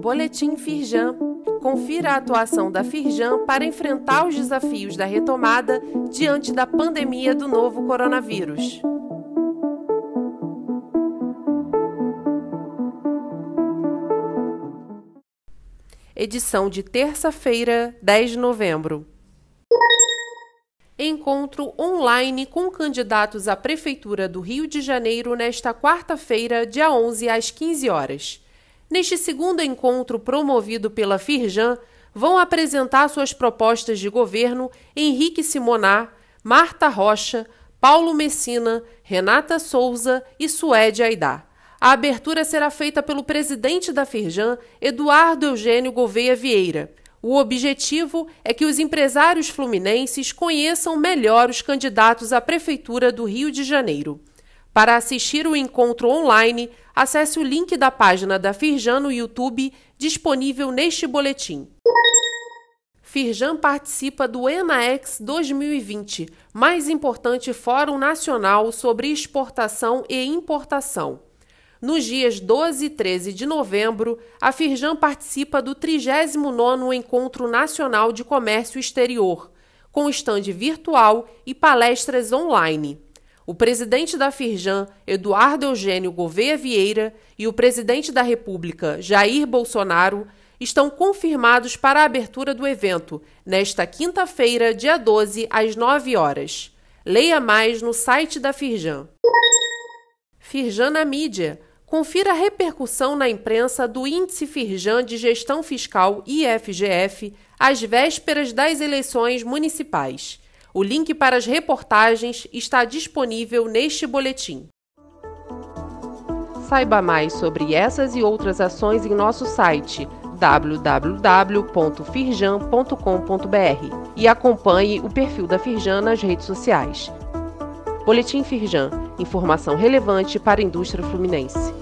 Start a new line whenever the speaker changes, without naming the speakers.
Boletim Firjan. Confira a atuação da Firjan para enfrentar os desafios da retomada diante da pandemia do novo coronavírus. Edição de terça-feira, 10 de novembro. Encontro online com candidatos à Prefeitura do Rio de Janeiro nesta quarta-feira, dia 11, às 15 horas. Neste segundo encontro promovido pela Firjan, vão apresentar suas propostas de governo Henrique Simonar, Marta Rocha, Paulo Messina, Renata Souza e Suede Aidar. A abertura será feita pelo presidente da Firjan, Eduardo Eugênio Gouveia Vieira. O objetivo é que os empresários fluminenses conheçam melhor os candidatos à Prefeitura do Rio de Janeiro. Para assistir o encontro online, acesse o link da página da Firjan no YouTube, disponível neste boletim. Firjan participa do ENAEX 2020, mais importante fórum nacional sobre exportação e importação. Nos dias 12 e 13 de novembro, a Firjan participa do 39º Encontro Nacional de Comércio Exterior, com estande virtual e palestras online o presidente da Firjan, Eduardo Eugênio Gouveia Vieira, e o presidente da República, Jair Bolsonaro, estão confirmados para a abertura do evento, nesta quinta-feira, dia 12, às 9 horas. Leia mais no site da Firjan. Firjan na mídia. Confira a repercussão na imprensa do Índice Firjan de Gestão Fiscal IFGF às vésperas das eleições municipais. O link para as reportagens está disponível neste boletim. Saiba mais sobre essas e outras ações em nosso site www.firjan.com.br e acompanhe o perfil da Firjan nas redes sociais. Boletim Firjan, informação relevante para a indústria fluminense.